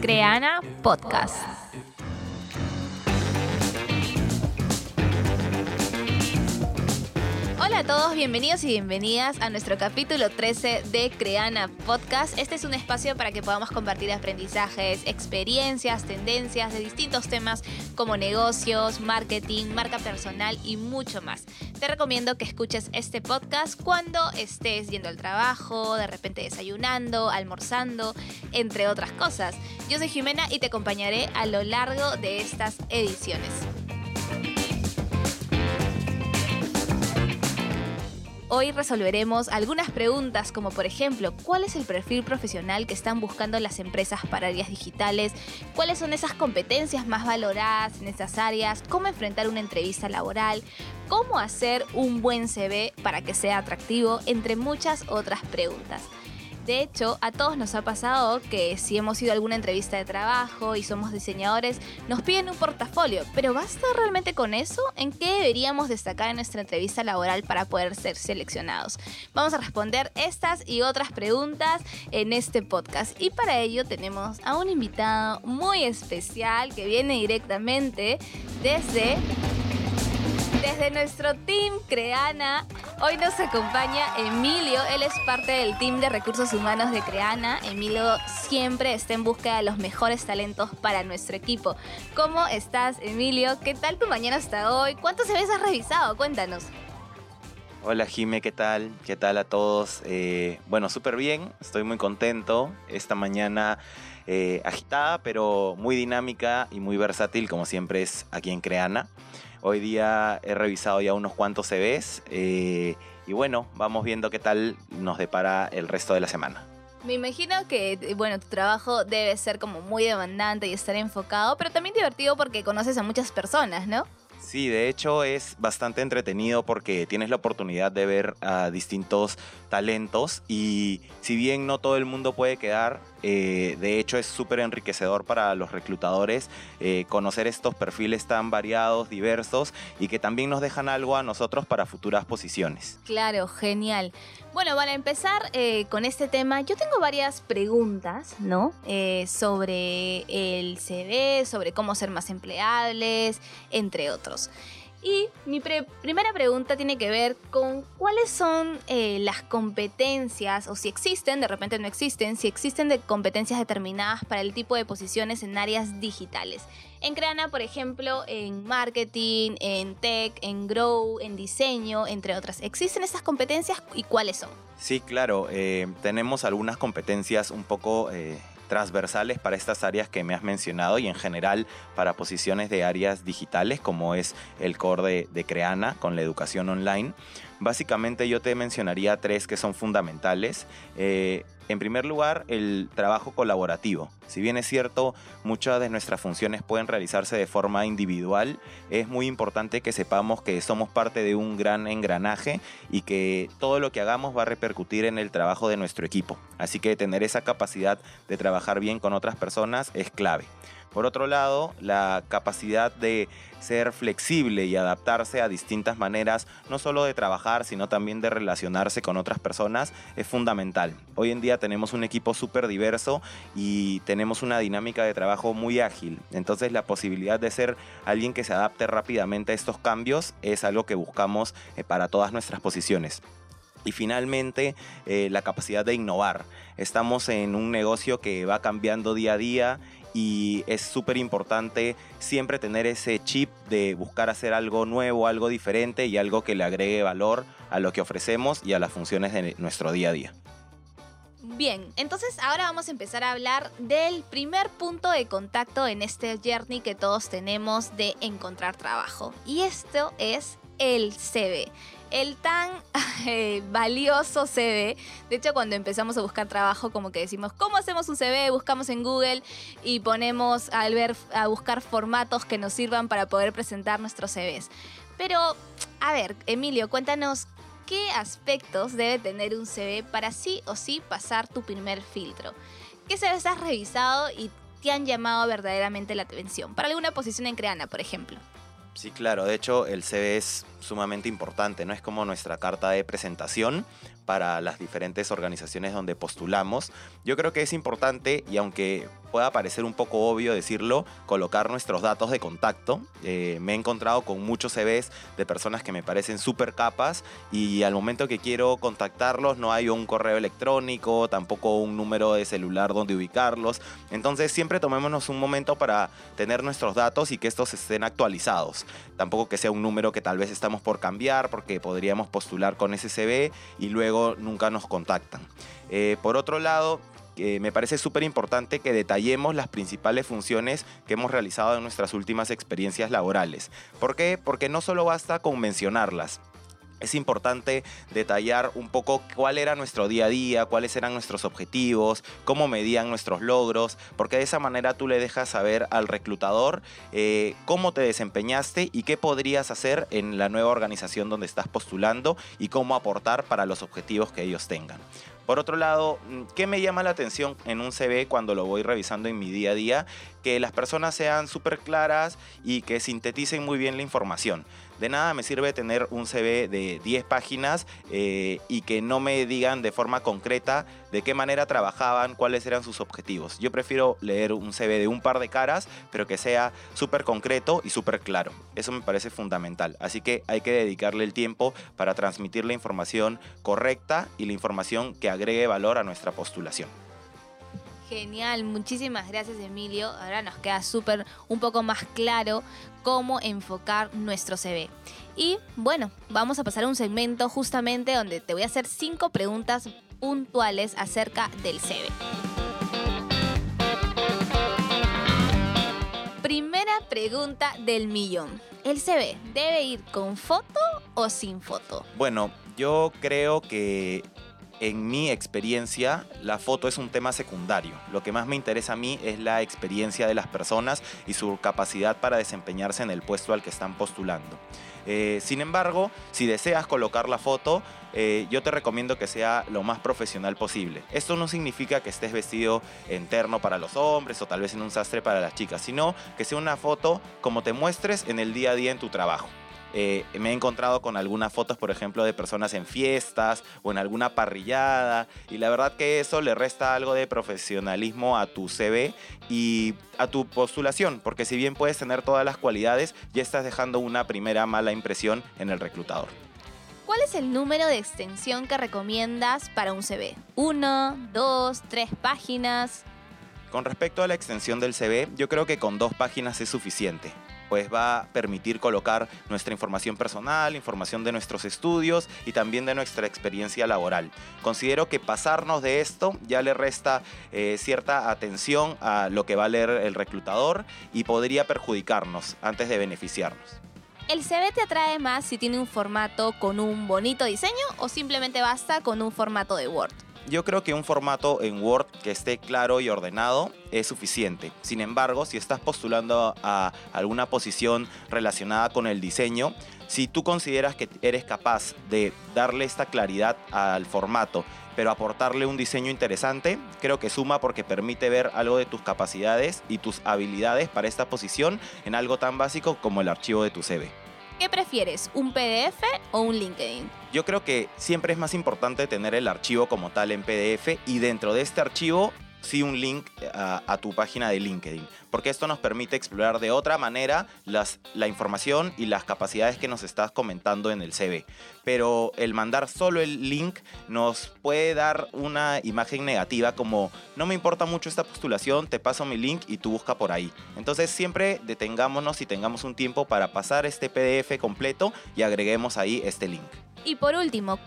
Creana Podcast. Hola a todos, bienvenidos y bienvenidas a nuestro capítulo 13 de Creana Podcast. Este es un espacio para que podamos compartir aprendizajes, experiencias, tendencias de distintos temas como negocios, marketing, marca personal y mucho más. Te recomiendo que escuches este podcast cuando estés yendo al trabajo, de repente desayunando, almorzando, entre otras cosas. Yo soy Jimena y te acompañaré a lo largo de estas ediciones. Hoy resolveremos algunas preguntas como por ejemplo, ¿cuál es el perfil profesional que están buscando las empresas para áreas digitales? ¿Cuáles son esas competencias más valoradas en esas áreas? ¿Cómo enfrentar una entrevista laboral? ¿Cómo hacer un buen CV para que sea atractivo? Entre muchas otras preguntas. De hecho, a todos nos ha pasado que si hemos ido a alguna entrevista de trabajo y somos diseñadores, nos piden un portafolio. Pero ¿basta realmente con eso? ¿En qué deberíamos destacar en nuestra entrevista laboral para poder ser seleccionados? Vamos a responder estas y otras preguntas en este podcast. Y para ello tenemos a un invitado muy especial que viene directamente desde desde nuestro team Creana, hoy nos acompaña Emilio. Él es parte del team de recursos humanos de Creana. Emilio siempre está en busca de los mejores talentos para nuestro equipo. ¿Cómo estás, Emilio? ¿Qué tal tu mañana hasta hoy? ¿Cuántos CVs has revisado? Cuéntanos. Hola Jime, ¿qué tal? ¿Qué tal a todos? Eh, bueno, súper bien, estoy muy contento. Esta mañana eh, agitada, pero muy dinámica y muy versátil, como siempre es aquí en Creana. Hoy día he revisado ya unos cuantos CVs eh, y bueno, vamos viendo qué tal nos depara el resto de la semana. Me imagino que, bueno, tu trabajo debe ser como muy demandante y estar enfocado, pero también divertido porque conoces a muchas personas, ¿no? Sí, de hecho es bastante entretenido porque tienes la oportunidad de ver a distintos talentos y si bien no todo el mundo puede quedar, eh, de hecho es súper enriquecedor para los reclutadores eh, conocer estos perfiles tan variados, diversos y que también nos dejan algo a nosotros para futuras posiciones. Claro, genial. Bueno, para empezar eh, con este tema, yo tengo varias preguntas, ¿no? sobre el CV, sobre cómo ser más empleables, entre otros. Y mi primera pregunta tiene que ver con cuáles son eh, las competencias, o si existen, de repente no existen, si existen de competencias determinadas para el tipo de posiciones en áreas digitales. En Creana, por ejemplo, en marketing, en tech, en grow, en diseño, entre otras. ¿Existen estas competencias y cuáles son? Sí, claro. Eh, tenemos algunas competencias un poco eh, transversales para estas áreas que me has mencionado y en general para posiciones de áreas digitales como es el core de, Creana con la educación online. Básicamente yo te mencionaría tres que son fundamentales. Eh, en primer lugar, el trabajo colaborativo. Si bien es cierto, muchas de nuestras funciones pueden realizarse de forma individual, es muy importante que sepamos que somos parte de un gran engranaje y que todo lo que hagamos va a repercutir en el trabajo de nuestro equipo. Así que tener esa capacidad de trabajar bien con otras personas es clave. Por otro lado, la capacidad de ser flexible y adaptarse a distintas maneras, no solo de trabajar, sino también de relacionarse con otras personas, es fundamental. Hoy en día tenemos un equipo súper diverso y tenemos una dinámica de trabajo muy ágil. Entonces la posibilidad de ser alguien que se adapte rápidamente a estos cambios es algo que buscamos eh, para todas nuestras posiciones. Y finalmente, eh, la capacidad de innovar. Estamos en un negocio que va cambiando día a día y es súper importante siempre tener ese chip de buscar hacer algo nuevo, algo diferente y algo que le agregue valor a lo que ofrecemos y a las funciones de nuestro día a día. Bien, entonces ahora vamos a empezar a hablar del primer punto de contacto en este journey que todos tenemos de encontrar trabajo. Y esto es el CV el tan eh, valioso CV. De hecho, cuando empezamos a buscar trabajo, como que decimos, ¿cómo hacemos un CV? Buscamos en Google y ponemos al ver, a buscar formatos que nos sirvan para poder presentar nuestros CVs. Pero, a ver, Emilio, cuéntanos qué aspectos debe tener un CV para sí o sí pasar tu primer filtro. ¿Qué CVs has revisado y te han llamado verdaderamente la atención? Para alguna posición en Creana, por ejemplo. Sí, claro. De hecho, el CV es sumamente importante, ¿no? Es como nuestra carta de presentación para las diferentes organizaciones donde postulamos. Yo creo que es importante, y aunque pueda parecer un poco obvio decirlo, colocar nuestros datos de contacto. Eh, me he encontrado con muchos CVs de personas que me parecen súper capas y al momento que quiero contactarlos no hay un correo electrónico, tampoco un número de celular donde ubicarlos. Entonces siempre tomémonos un momento para tener nuestros datos y que estos estén actualizados. Tampoco que sea un número que tal vez por cambiar porque podríamos postular con CV y luego nunca nos contactan. Eh, por otro lado, me parece súper importante que detallemos las principales funciones que hemos realizado en nuestras últimas experiencias laborales. ¿Por qué? Porque no solo basta con mencionarlas es importante detallar un poco cuál era nuestro día a día, cuáles eran nuestros objetivos, cómo medían nuestros logros, porque de esa manera tú le dejas saber al reclutador eh, cómo te desempeñaste y qué podrías hacer en la nueva organización donde estás postulando y cómo aportar para los objetivos que ellos tengan. Por otro lado, mm, ¿qué me llama la atención en un CV cuando lo voy revisando en mi día a día? Que las personas sean súper claras y que sinteticen muy bien la información. De nada me sirve tener un CV de 10 páginas eh, y que no me digan de forma concreta de qué manera trabajaban, cuáles eran sus objetivos. Yo prefiero leer un CV de un par de caras, pero que sea súper concreto y súper claro. Eso me parece fundamental. Así que hay que dedicarle el tiempo para transmitir la información correcta y la información que agregue valor a nuestra postulación. Genial, muchísimas gracias Emilio. Ahora nos queda súper un poco más claro cómo enfocar nuestro CV. Y bueno, vamos a pasar a un segmento justamente donde te voy a hacer cinco preguntas puntuales acerca del CV. Primera pregunta del millón. ¿El CV debe ir con foto o sin foto? Bueno, yo creo que en mi experiencia, la foto es un tema secundario. Lo que más me interesa a mí es la experiencia de las personas y su capacidad para desempeñarse en el puesto al que están postulando. Eh, sin embargo, si deseas colocar la foto, eh, yo te recomiendo que sea lo más profesional posible. Esto no significa que estés vestido en terno para los hombres o tal vez en un sastre para las chicas, sino que sea una foto como te muestres en el día a día en tu trabajo. Eh, me he encontrado con algunas fotos, por ejemplo, de personas en fiestas o en alguna parrillada y la verdad que eso le resta algo de profesionalismo a tu CV y a tu postulación, porque si bien puedes tener todas las cualidades, ya estás dejando una primera mala impresión en el reclutador. ¿Cuál es el número de extensión que recomiendas para un CV? ¿Uno, dos, tres páginas? Con respecto a la extensión del CV, yo creo que con dos páginas es suficiente pues va a permitir colocar nuestra información personal, información de nuestros estudios y también de nuestra experiencia laboral. Considero que pasarnos de esto ya le resta eh, cierta atención a lo que va a leer el reclutador y podría perjudicarnos antes de beneficiarnos. ¿El CV te atrae más si tiene un formato con un bonito diseño o simplemente basta con un formato de Word? Yo creo que un formato en Word que esté claro y ordenado es suficiente. Sin embargo, si estás postulando a alguna posición relacionada con el diseño, si tú consideras que eres capaz de darle esta claridad al formato, pero aportarle un diseño interesante, creo que suma porque permite ver algo de tus capacidades y tus habilidades para esta posición en algo tan básico como el archivo de tu CV. ¿Qué prefieres, un PDF o un LinkedIn? Yo creo que siempre es más importante tener el archivo como tal en PDF y dentro de este archivo sí un link a, tu página de LinkedIn, porque esto nos permite explorar de otra manera las, la información y las capacidades que nos estás comentando en el CV. Pero el mandar solo el link nos puede dar una imagen negativa como no me importa mucho esta postulación, te paso mi link y tú busca por ahí. Entonces siempre detengámonos y tengamos un tiempo para pasar este PDF completo y agreguemos ahí este link. Y por último,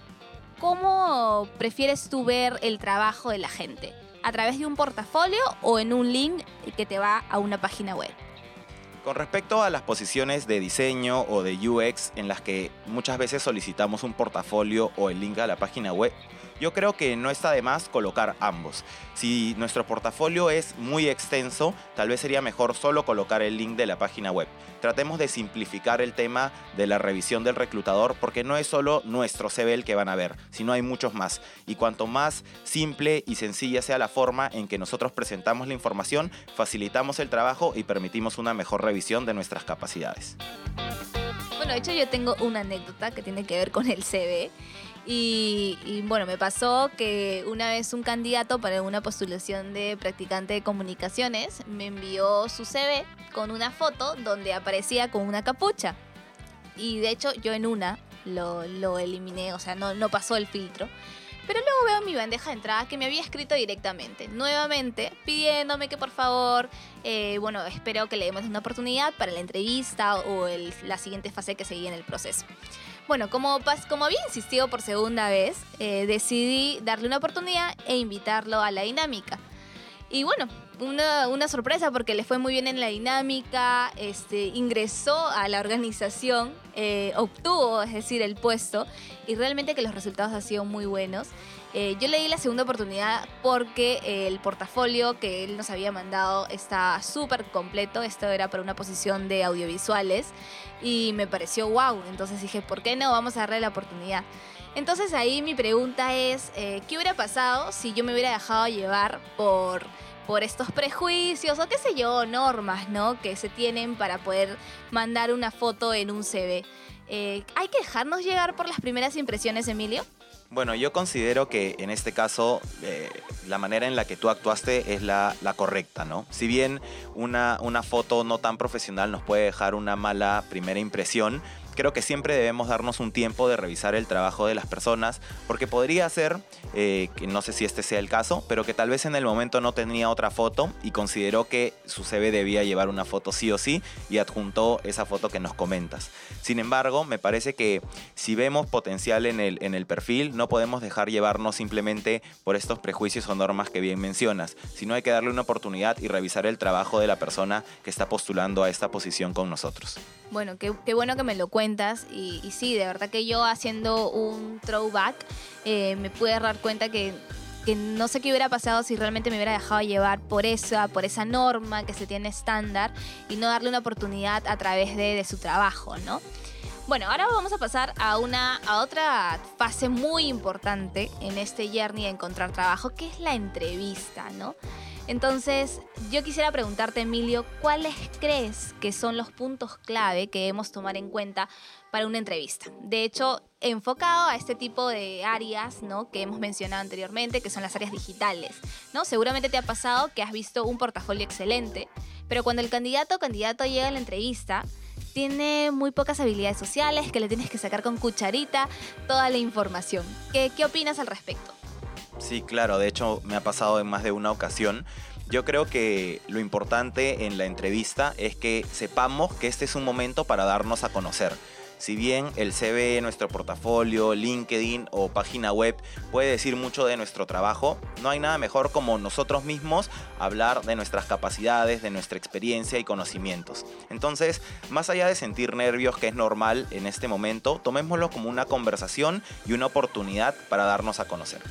¿cómo prefieres tú ver el trabajo de la gente? A través de un portafolio o en un link que te va a una página web. Con respecto a las posiciones de diseño o de UX en las que muchas veces solicitamos un portafolio o el link a la página web, yo creo que no está de más colocar ambos. Si nuestro portafolio es muy extenso, tal vez sería mejor solo colocar el link de la página web. Tratemos de simplificar el tema de la revisión del reclutador porque no es solo nuestro CV el que van a ver, sino hay muchos más. Y cuanto más simple y sencilla sea la forma en que nosotros presentamos la información, facilitamos el trabajo y permitimos una mejor revisión de nuestras capacidades. Bueno, de hecho yo tengo una anécdota que tiene que ver con el CV. Y, y, bueno, me pasó que una vez un candidato para una postulación de practicante de comunicaciones me envió su CV con una foto donde aparecía con una capucha. Y de hecho yo en una lo, eliminé, o sea, no, no pasó el filtro. Pero luego veo mi bandeja de entrada que me había escrito directamente, nuevamente, pidiéndome que por favor, eh, bueno, espero que le demos una oportunidad para la entrevista o el, la siguiente fase que seguía en el proceso. Bueno, como, como había insistido por segunda vez, eh, decidí darle una oportunidad e invitarlo a la dinámica. Y bueno, una, una, sorpresa porque le fue muy bien en la dinámica, este, ingresó a la organización, eh, obtuvo, es decir, el puesto y realmente que los resultados han sido muy buenos. Eh, yo le di la segunda oportunidad porque el portafolio que él nos había mandado está súper completo. Esto era para una posición de audiovisuales y me pareció wow. Entonces dije, ¿por qué no? Vamos a darle la oportunidad. Entonces ahí mi pregunta es, eh, ¿qué hubiera pasado si yo me hubiera dejado llevar por por estos prejuicios o qué sé yo, normas, ¿no? Que se tienen para poder mandar una foto en un CV. Eh, ¿Hay que dejarnos llegar por las primeras impresiones, Emilio? Bueno, yo considero que en este caso eh, la manera en la que tú actuaste es la, la correcta, ¿no? Si bien una, una foto no tan profesional nos puede dejar una mala primera impresión, creo que siempre debemos darnos un tiempo de revisar el trabajo de las personas, porque podría ser, eh, que no sé si este sea el caso, pero que tal vez en el momento no tenía otra foto y consideró que su CV debía llevar una foto sí o sí y adjuntó esa foto que nos comentas. Sin embargo, me parece que si vemos potencial en el, en el perfil, no podemos dejar llevarnos simplemente por estos prejuicios o normas que bien mencionas, sino hay que darle una oportunidad y revisar el trabajo de la persona que está postulando a esta posición con nosotros. Bueno, qué, qué bueno que me lo y, sí, de verdad que yo haciendo un throwback eh, me pude dar cuenta que, que, no sé qué hubiera pasado si realmente me hubiera dejado llevar por esa, por esa norma que se tiene estándar y no darle una oportunidad a través de, de su trabajo, ¿no? Bueno, ahora vamos a pasar a, una, a otra fase muy importante en este journey de encontrar trabajo, que es la entrevista, ¿no? Entonces, yo quisiera preguntarte, Emilio, ¿cuáles crees que son los puntos clave que debemos tomar en cuenta para una entrevista? De hecho, enfocado a este tipo de áreas, ¿no? Que hemos mencionado anteriormente, que son las áreas digitales, ¿no? Seguramente te ha pasado que has visto un portafolio excelente, pero cuando el candidato o candidato llega a la entrevista, tiene muy pocas habilidades sociales, que le tienes que sacar con cucharita toda la información. ¿Qué, qué opinas al respecto? Sí, claro, de hecho me ha pasado en más de una ocasión. Yo creo que lo importante en la entrevista es que sepamos que este es un momento para darnos a conocer. Si bien el CV, nuestro portafolio, LinkedIn o página web puede decir mucho de nuestro trabajo, no hay nada mejor como nosotros mismos hablar de nuestras capacidades, de nuestra experiencia y conocimientos. Entonces, más allá de sentir nervios, que es normal en este momento, tomémoslo como una conversación y una oportunidad para darnos a conocer.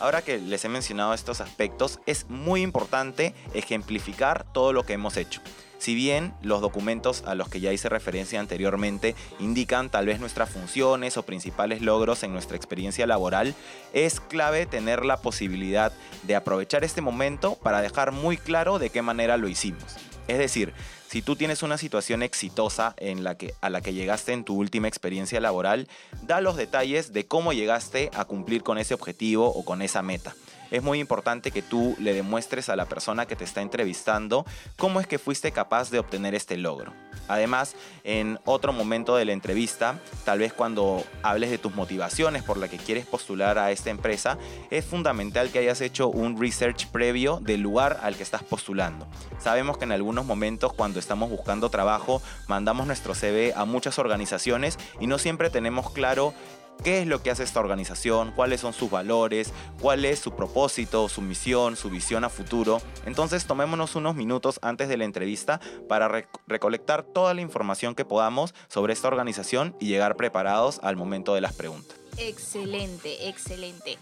Ahora que les he mencionado estos aspectos, es muy importante ejemplificar todo lo que hemos hecho. Si bien los documentos a los que ya hice referencia anteriormente indican tal vez nuestras funciones o principales logros en nuestra experiencia laboral, es clave tener la posibilidad de aprovechar este momento para dejar muy claro de qué manera lo hicimos. Es decir, si tú tienes una situación exitosa en la que, a la que llegaste en tu última experiencia laboral, da los detalles de cómo llegaste a cumplir con ese objetivo o con esa meta es muy importante que tú le demuestres a la persona que te está entrevistando cómo es que fuiste capaz de obtener este logro. Además, en otro momento de la entrevista, tal vez cuando hables de tus motivaciones por la que quieres postular a esta empresa, es fundamental que hayas hecho un research previo del lugar al que estás postulando. Sabemos que en algunos momentos cuando estamos buscando trabajo, mandamos nuestro CV a muchas organizaciones y no siempre tenemos claro qué es lo que hace esta organización, cuáles son sus valores, cuál es su propósito, su misión, su visión a futuro. Entonces tomémonos unos minutos antes de la entrevista para recolectar toda la información que podamos sobre esta organización y llegar preparados al momento de las preguntas. Excelente, excelente.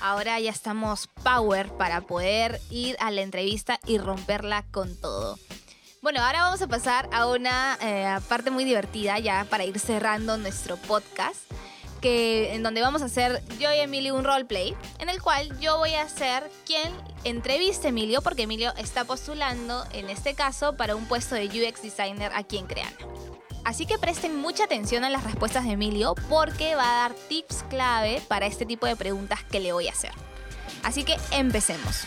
Ahora ya estamos power para poder ir a la entrevista y romperla con todo. Bueno, ahora vamos a pasar a una eh, parte muy divertida ya para ir cerrando nuestro podcast que, en donde vamos a hacer yo y Emilio un roleplay, en el cual yo voy a ser quien entreviste a Emilio, porque Emilio está postulando, en este caso, para un puesto de UX Designer aquí en Creana. Así que presten mucha atención a las respuestas de Emilio porque va a dar tips clave para este tipo de preguntas que le voy a hacer. Así que empecemos.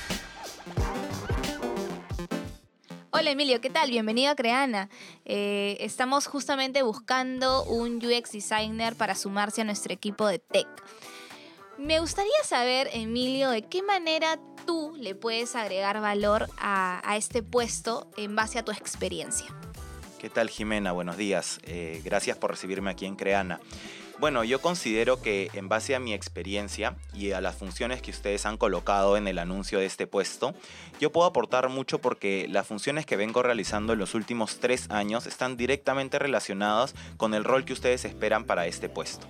Hola Emilio, ¿qué tal? Bienvenido a Creana. Eh, estamos justamente buscando un UX designer para sumarse a nuestro equipo de tech. Me gustaría saber, Emilio, de qué manera tú le puedes agregar valor a, este puesto en base a tu experiencia. ¿Qué tal Jimena? Buenos días. Eh, gracias por recibirme aquí en Creana. Bueno, yo considero que en base a mi experiencia y a las funciones que ustedes han colocado en el anuncio de este puesto, yo puedo aportar mucho porque las funciones que vengo realizando en los últimos tres años están directamente relacionadas con el rol que ustedes esperan para este puesto.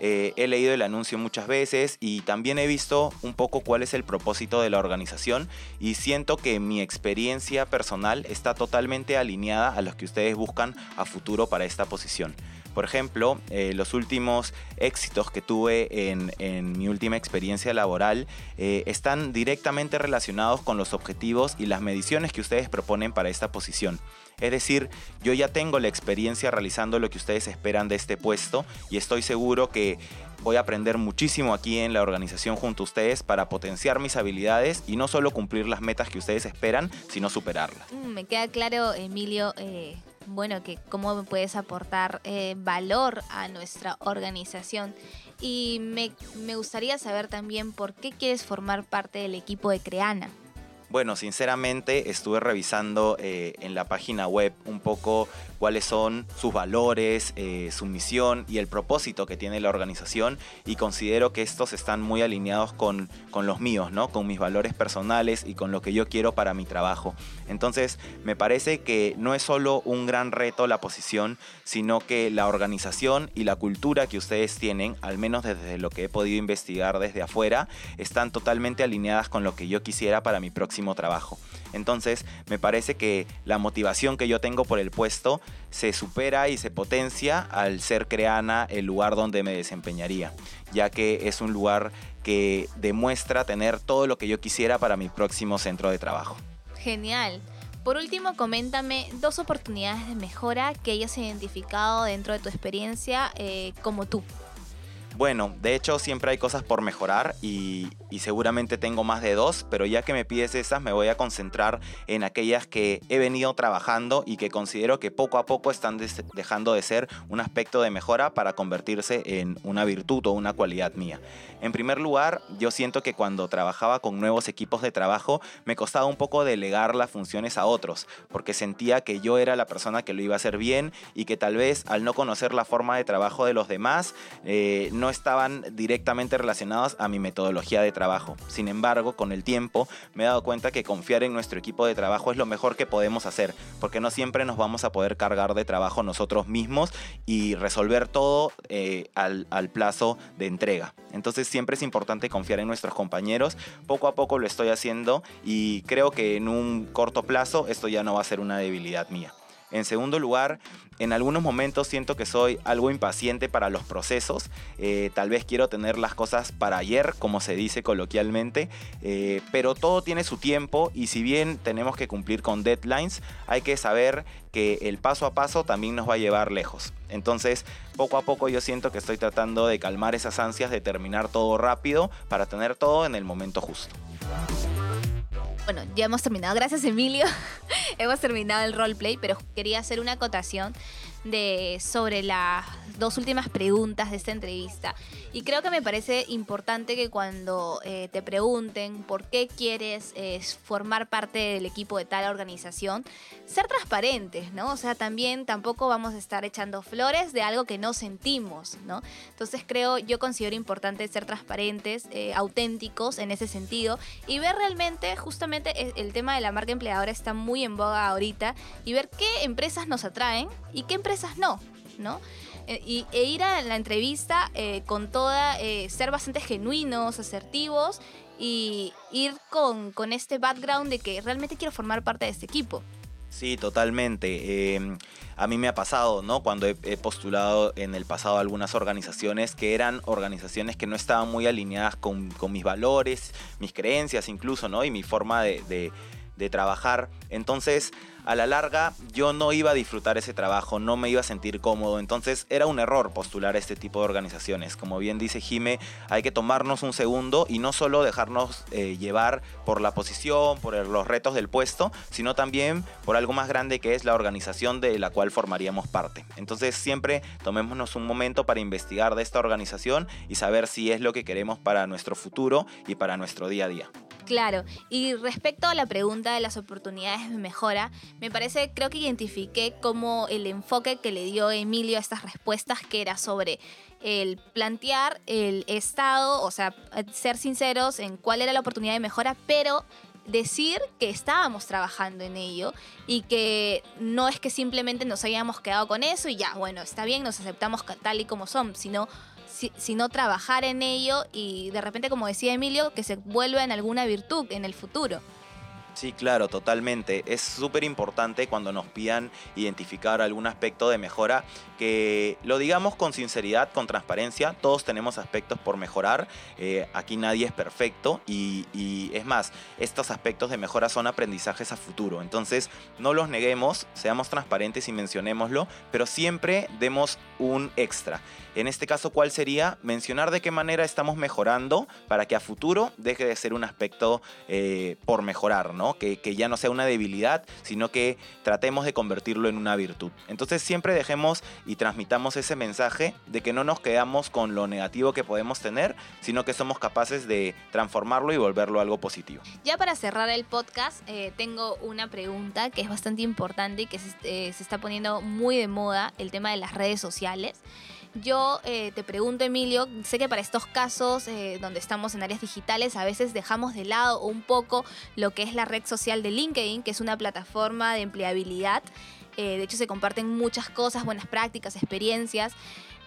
Eh, he leído el anuncio muchas veces y también he visto un poco cuál es el propósito de la organización y siento que mi experiencia personal está totalmente alineada a los que ustedes buscan a futuro para esta posición. Por ejemplo, eh, los últimos éxitos que tuve en, mi última experiencia laboral eh, están directamente relacionados con los objetivos y las mediciones que ustedes proponen para esta posición. Es decir, yo ya tengo la experiencia realizando lo que ustedes esperan de este puesto y estoy seguro que voy a aprender muchísimo aquí en la organización junto a ustedes para potenciar mis habilidades y no solo cumplir las metas que ustedes esperan, sino superarlas. Mm, me queda claro, Emilio, eh, bueno, que cómo puedes aportar eh, valor a nuestra organización. Y me, me gustaría saber también por qué quieres formar parte del equipo de Creana. Bueno, sinceramente estuve revisando eh, en la página web un poco cuáles son sus valores, eh, su misión y el propósito que tiene la organización y considero que estos están muy alineados con, con los míos, ¿no? con mis valores personales y con lo que yo quiero para mi trabajo. Entonces me parece que no es solo un gran reto la posición, sino que la organización y la cultura que ustedes tienen, al menos desde lo que he podido investigar desde afuera, están totalmente alineadas con lo que yo quisiera para mi próximo trabajo. Entonces, me parece que la motivación que yo tengo por el puesto se supera y se potencia al ser Creana el lugar donde me desempeñaría, ya que es un lugar que demuestra tener todo lo que yo quisiera para mi próximo centro de trabajo. Genial. Por último, coméntame dos oportunidades de mejora que hayas identificado dentro de tu experiencia eh, como tú. Bueno, de hecho siempre hay cosas por mejorar y, seguramente tengo más de dos, pero ya que me pides esas me voy a concentrar en aquellas que he venido trabajando y que considero que poco a poco están dejando de ser un aspecto de mejora para convertirse en una virtud o una cualidad mía. En primer lugar, yo siento que cuando trabajaba con nuevos equipos de trabajo me costaba un poco delegar las funciones a otros, porque sentía que yo era la persona que lo iba a hacer bien y que tal vez al no conocer la forma de trabajo de los demás, eh, estaban directamente relacionados a mi metodología de trabajo. Sin embargo, con el tiempo me he dado cuenta que confiar en nuestro equipo de trabajo es lo mejor que podemos hacer, porque no siempre nos vamos a poder cargar de trabajo nosotros mismos y resolver todo eh, al, al plazo de entrega. Entonces siempre es importante confiar en nuestros compañeros. Poco a poco lo estoy haciendo y creo que en un corto plazo esto ya no va a ser una debilidad mía. En segundo lugar, en algunos momentos siento que soy algo impaciente para los procesos. Eh, tal vez quiero tener las cosas para ayer, como se dice coloquialmente. Eh, pero todo tiene su tiempo y si bien tenemos que cumplir con deadlines, hay que saber que el paso a paso también nos va a llevar lejos. Entonces, poco a poco yo siento que estoy tratando de calmar esas ansias de terminar todo rápido para tener todo en el momento justo. Bueno, ya hemos terminado. Gracias, Emilio. hemos terminado el roleplay, pero quería hacer una acotación de, sobre las dos últimas preguntas de esta entrevista. Y creo que me parece importante que cuando eh, te pregunten por qué quieres eh, formar parte del equipo de tal organización, ser transparentes, ¿no? O sea, también tampoco vamos a estar echando flores de algo que no sentimos, ¿no? Entonces creo, yo considero importante ser transparentes, eh, auténticos en ese sentido y ver realmente, justamente el tema de la marca empleadora está muy en boga ahorita y ver qué empresas nos atraen y qué empresas no, ¿no? Eh, e ir a la entrevista eh, con toda, eh, ser bastante genuinos, asertivos y ir con, con, este background de que realmente quiero formar parte de este equipo. Sí, totalmente. Em, a mí me ha pasado, ¿no? Cuando he, postulado en el pasado algunas organizaciones que eran organizaciones que no estaban muy alineadas con, con mis valores, mis creencias incluso, ¿no? Y mi forma de de trabajar. Entonces, a la larga yo no iba a disfrutar ese trabajo, no me iba a sentir cómodo, entonces era un error postular a este tipo de organizaciones. Como bien dice Jime, hay que tomarnos un segundo y no solo dejarnos eh, llevar por la posición, por los retos del puesto, sino también por algo más grande que es la organización de la cual formaríamos parte. Entonces siempre tomémonos un momento para investigar de esta organización y saber si es lo que queremos para nuestro futuro y para nuestro día a día. Claro, y respecto a la pregunta de las oportunidades de mejora, me parece, creo que identifiqué como el enfoque que le dio Emilio a estas respuestas, que era sobre el plantear el estado, o sea, ser sinceros en cuál era la oportunidad de mejora, pero decir que estábamos trabajando en ello y que no es que simplemente nos hayamos quedado con eso y ya, bueno, está bien, nos aceptamos tal y como son, sino sino trabajar en ello y de repente, como decía Emilio, que se vuelva en alguna virtud en el futuro. Sí, claro, totalmente. Es súper importante cuando nos pidan identificar algún aspecto de mejora, que lo digamos con sinceridad, con transparencia. Todos tenemos aspectos por mejorar. Eh, aquí nadie es perfecto y, y, es más, estos aspectos de mejora son aprendizajes a futuro. Entonces, no los neguemos, seamos transparentes y mencionémoslo, pero siempre demos un extra. En este caso, ¿cuál sería? Mencionar de qué manera estamos mejorando para que a futuro deje de ser un aspecto eh, por mejorar, ¿no? Que, que, ya no sea una debilidad, sino que tratemos de convertirlo en una virtud. Entonces siempre dejemos y transmitamos ese mensaje de que no nos quedamos con lo negativo que podemos tener, sino que somos capaces de transformarlo y volverlo algo positivo. Ya para cerrar el podcast, eh, tengo una pregunta que es bastante importante y que se, eh, se está poniendo muy de moda, el tema de las redes sociales. Yo eh, te pregunto, Emilio, sé que para estos casos eh, donde estamos en áreas digitales, a veces dejamos de lado un poco lo que es la red social de LinkedIn, que es una plataforma de empleabilidad. Eh, de hecho, se comparten muchas cosas, buenas prácticas, experiencias.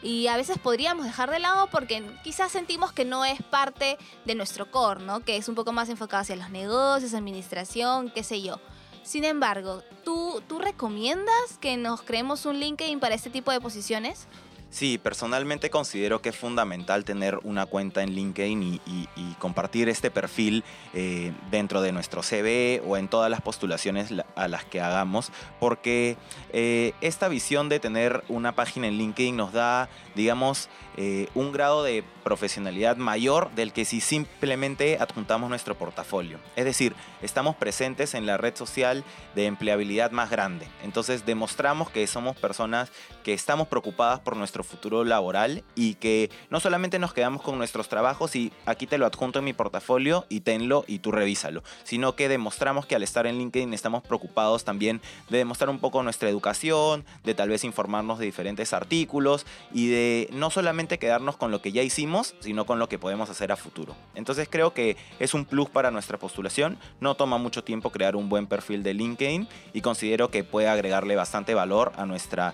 Y a veces podríamos dejar de lado porque quizás sentimos que no es parte de nuestro core, ¿no? Que es un poco más enfocado hacia los negocios, administración, qué sé yo. Sin embargo, ¿tú, ¿tú recomiendas que nos creemos un LinkedIn para este tipo de posiciones? Sí, personalmente considero que es fundamental tener una cuenta en LinkedIn y, compartir este perfil eh, dentro de nuestro CV o en todas las postulaciones a las que hagamos, porque eh, esta visión de tener una página en LinkedIn nos da, digamos, eh, un grado de profesionalidad mayor del que si simplemente adjuntamos nuestro portafolio. Es decir, estamos presentes en la red social de empleabilidad más grande. Entonces demostramos que somos personas que estamos preocupadas por nuestro futuro laboral y que no solamente nos quedamos con nuestros trabajos y aquí te lo adjunto en mi portafolio y tenlo y tú revísalo, sino que demostramos que al estar en LinkedIn estamos preocupados también de demostrar un poco nuestra educación, de tal vez informarnos de diferentes artículos y de no solamente quedarnos con lo que ya hicimos, sino con lo que podemos hacer a futuro. Entonces creo que es un plus para nuestra postulación, no toma mucho tiempo crear un buen perfil de LinkedIn y considero que puede agregarle bastante valor a nuestra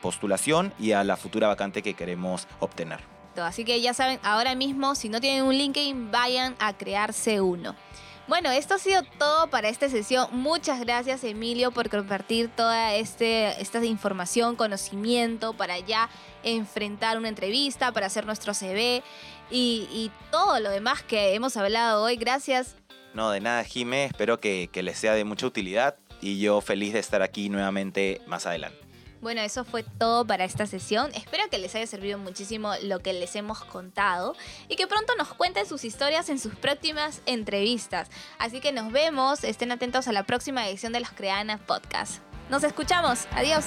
postulación y a la futura vacante que queremos obtener. Así que ya saben, ahora mismo, si no tienen un LinkedIn, vayan a crearse uno. Bueno, esto ha sido todo para esta sesión. Muchas gracias Emilio por compartir toda este, esta información, conocimiento para ya enfrentar una entrevista, para hacer nuestro CV y, todo lo demás que hemos hablado hoy. Gracias. No, de nada, Jime. Espero que les sea de mucha utilidad y yo feliz de estar aquí nuevamente más adelante. Bueno, eso fue todo para esta sesión. Espero que les haya servido muchísimo lo que les hemos contado y que pronto nos cuenten sus historias en sus próximas entrevistas. Así que nos vemos, estén atentos a la próxima edición de los Creanas Podcast. Nos escuchamos, adiós.